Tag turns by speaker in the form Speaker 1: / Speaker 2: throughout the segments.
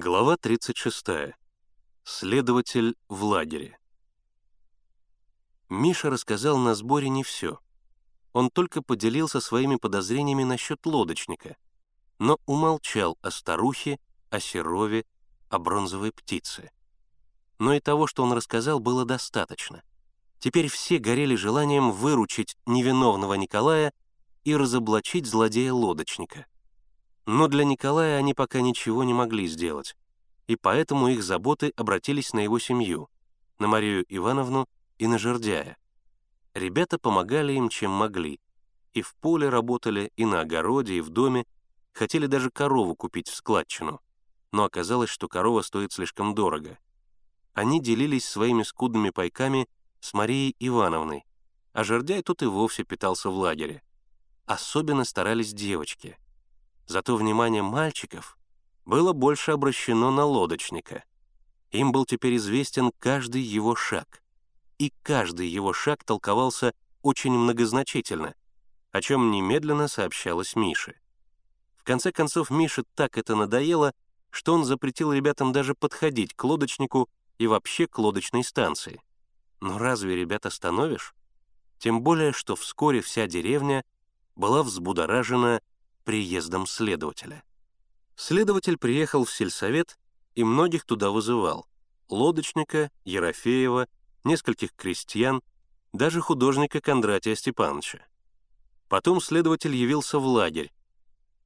Speaker 1: Глава 36. Следователь в лагере. Миша рассказал на сборе не все. Он только поделился своими подозрениями насчет лодочника, но умолчал о старухе, о Серове, о бронзовой птице. Но и того, что он рассказал, было достаточно. Теперь все горели желанием выручить невиновного Николая и разоблачить злодея-лодочника — но для Николая они пока ничего не могли сделать, и поэтому их заботы обратились на его семью, на Марию Ивановну и на Жердяя. Ребята помогали им, чем могли. И в поле работали, и на огороде, и в доме, хотели даже корову купить в складчину, но оказалось, что корова стоит слишком дорого. Они делились своими скудными пайками с Марией Ивановной, а Жердяй тут и вовсе питался в лагере. Особенно старались девочки — Зато внимание мальчиков было больше обращено на лодочника. Им был теперь известен каждый его шаг. И каждый его шаг толковался очень многозначительно, о чем немедленно сообщалось Мише. В конце концов, Мише так это надоело, что он запретил ребятам даже подходить к лодочнику и вообще к лодочной станции. Но разве ребят остановишь? Тем более, что вскоре вся деревня была взбудоражена приездом следователя. Следователь приехал в сельсовет и многих туда вызывал. Лодочника, Ерофеева, нескольких крестьян, даже художника Кондратия Степановича. Потом следователь явился в лагерь.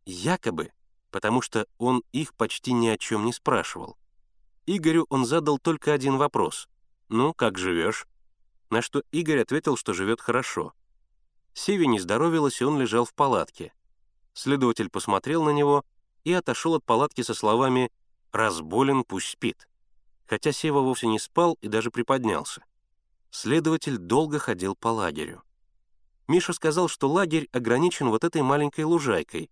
Speaker 1: Якобы, потому что он их почти ни о чем не спрашивал. Игорю он задал только один вопрос. «Ну, как живешь?» На что Игорь ответил, что живет хорошо. Севе не здоровилась, и он лежал в палатке. Следователь посмотрел на него и отошел от палатки со словами «разболен, пусть спит», хотя Сева вовсе не спал и даже приподнялся. Следователь долго ходил по лагерю. Миша сказал, что лагерь ограничен вот этой маленькой лужайкой,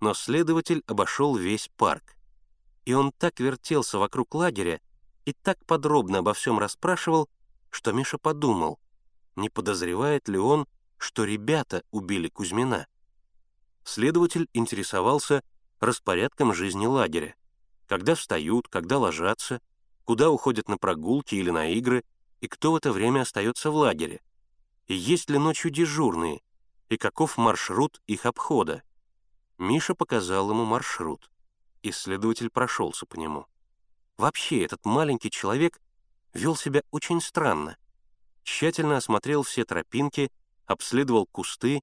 Speaker 1: но следователь обошел весь парк. И он так вертелся вокруг лагеря и так подробно обо всем расспрашивал, что Миша подумал, не подозревает ли он, что ребята убили Кузьмина следователь интересовался распорядком жизни лагеря. Когда встают, когда ложатся, куда уходят на прогулки или на игры, и кто в это время остается в лагере. И есть ли ночью дежурные, и каков маршрут их обхода. Миша показал ему маршрут. Исследователь прошелся по нему. Вообще, этот маленький человек вел себя очень странно. Тщательно осмотрел все тропинки, обследовал кусты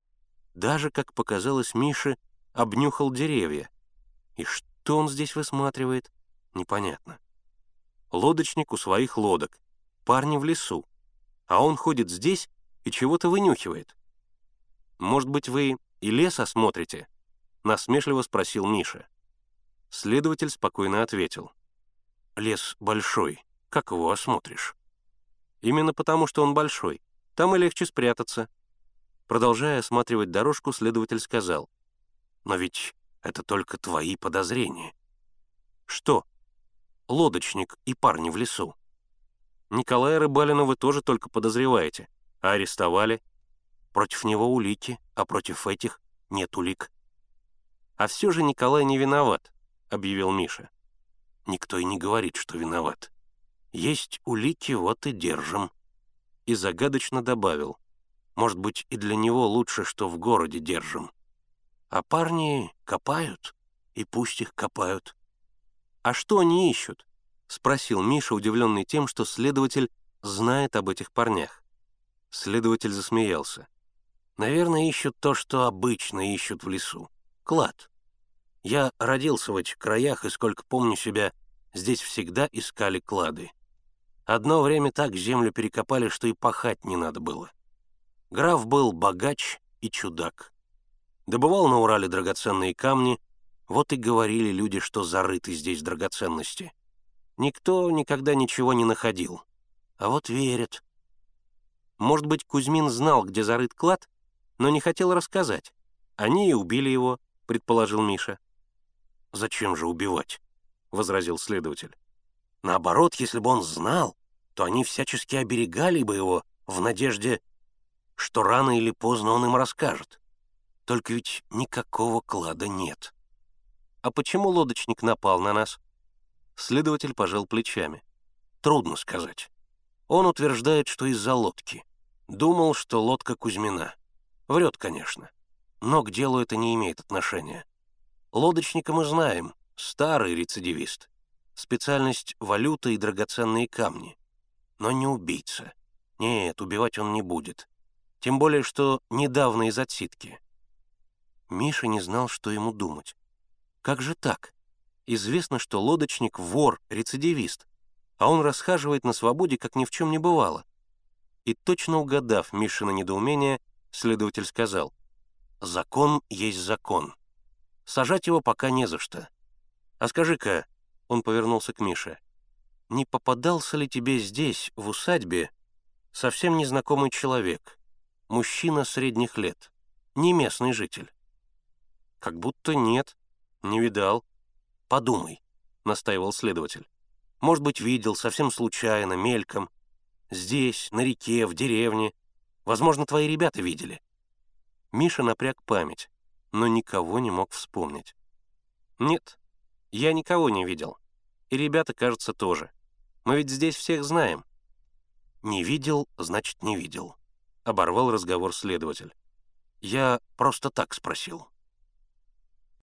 Speaker 1: даже, как показалось Мише, обнюхал деревья. И что он здесь высматривает, непонятно. Лодочник у своих лодок, парни в лесу, а он ходит здесь и чего-то вынюхивает. «Может быть, вы и лес осмотрите?» — насмешливо спросил Миша. Следователь спокойно ответил. «Лес большой, как его осмотришь?» «Именно потому, что он большой. Там и легче спрятаться», Продолжая осматривать дорожку, следователь сказал, «Но ведь это только твои подозрения». «Что?» «Лодочник и парни в лесу». «Николая Рыбалина вы тоже только подозреваете, а арестовали?» «Против него улики, а против этих нет улик». «А все же Николай не виноват», — объявил Миша. «Никто и не говорит, что виноват. Есть улики, вот и держим». И загадочно добавил — может быть, и для него лучше, что в городе держим. А парни копают, и пусть их копают. «А что они ищут?» — спросил Миша, удивленный тем, что следователь знает об этих парнях. Следователь засмеялся. «Наверное, ищут то, что обычно ищут в лесу. Клад. Я родился в этих краях, и сколько помню себя, здесь всегда искали клады. Одно время так землю перекопали, что и пахать не надо было. Граф был богач и чудак. Добывал на Урале драгоценные камни, вот и говорили люди, что зарыты здесь драгоценности. Никто никогда ничего не находил. А вот верят. Может быть, Кузьмин знал, где зарыт клад, но не хотел рассказать. Они и убили его, предположил Миша. «Зачем же убивать?» — возразил следователь. «Наоборот, если бы он знал, то они всячески оберегали бы его в надежде что рано или поздно он им расскажет. Только ведь никакого клада нет. А почему лодочник напал на нас? Следователь пожал плечами. Трудно сказать. Он утверждает, что из-за лодки. Думал, что лодка Кузьмина. Врет, конечно. Но к делу это не имеет отношения. Лодочника мы знаем, старый рецидивист. Специальность — валюта и драгоценные камни. Но не убийца. Нет, убивать он не будет. Тем более, что недавно из отсидки. Миша не знал, что ему думать. Как же так? Известно, что лодочник — вор, рецидивист, а он расхаживает на свободе, как ни в чем не бывало. И точно угадав Мишина недоумение, следователь сказал, «Закон есть закон. Сажать его пока не за что. А скажи-ка, — он повернулся к Мише, — не попадался ли тебе здесь, в усадьбе, совсем незнакомый человек, мужчина средних лет, не местный житель?» «Как будто нет, не видал. Подумай», — настаивал следователь. «Может быть, видел совсем случайно, мельком. Здесь, на реке, в деревне. Возможно, твои ребята видели». Миша напряг память, но никого не мог вспомнить. «Нет, я никого не видел. И ребята, кажется, тоже. Мы ведь здесь всех знаем». «Не видел, значит, не видел», — оборвал разговор следователь. «Я просто так спросил».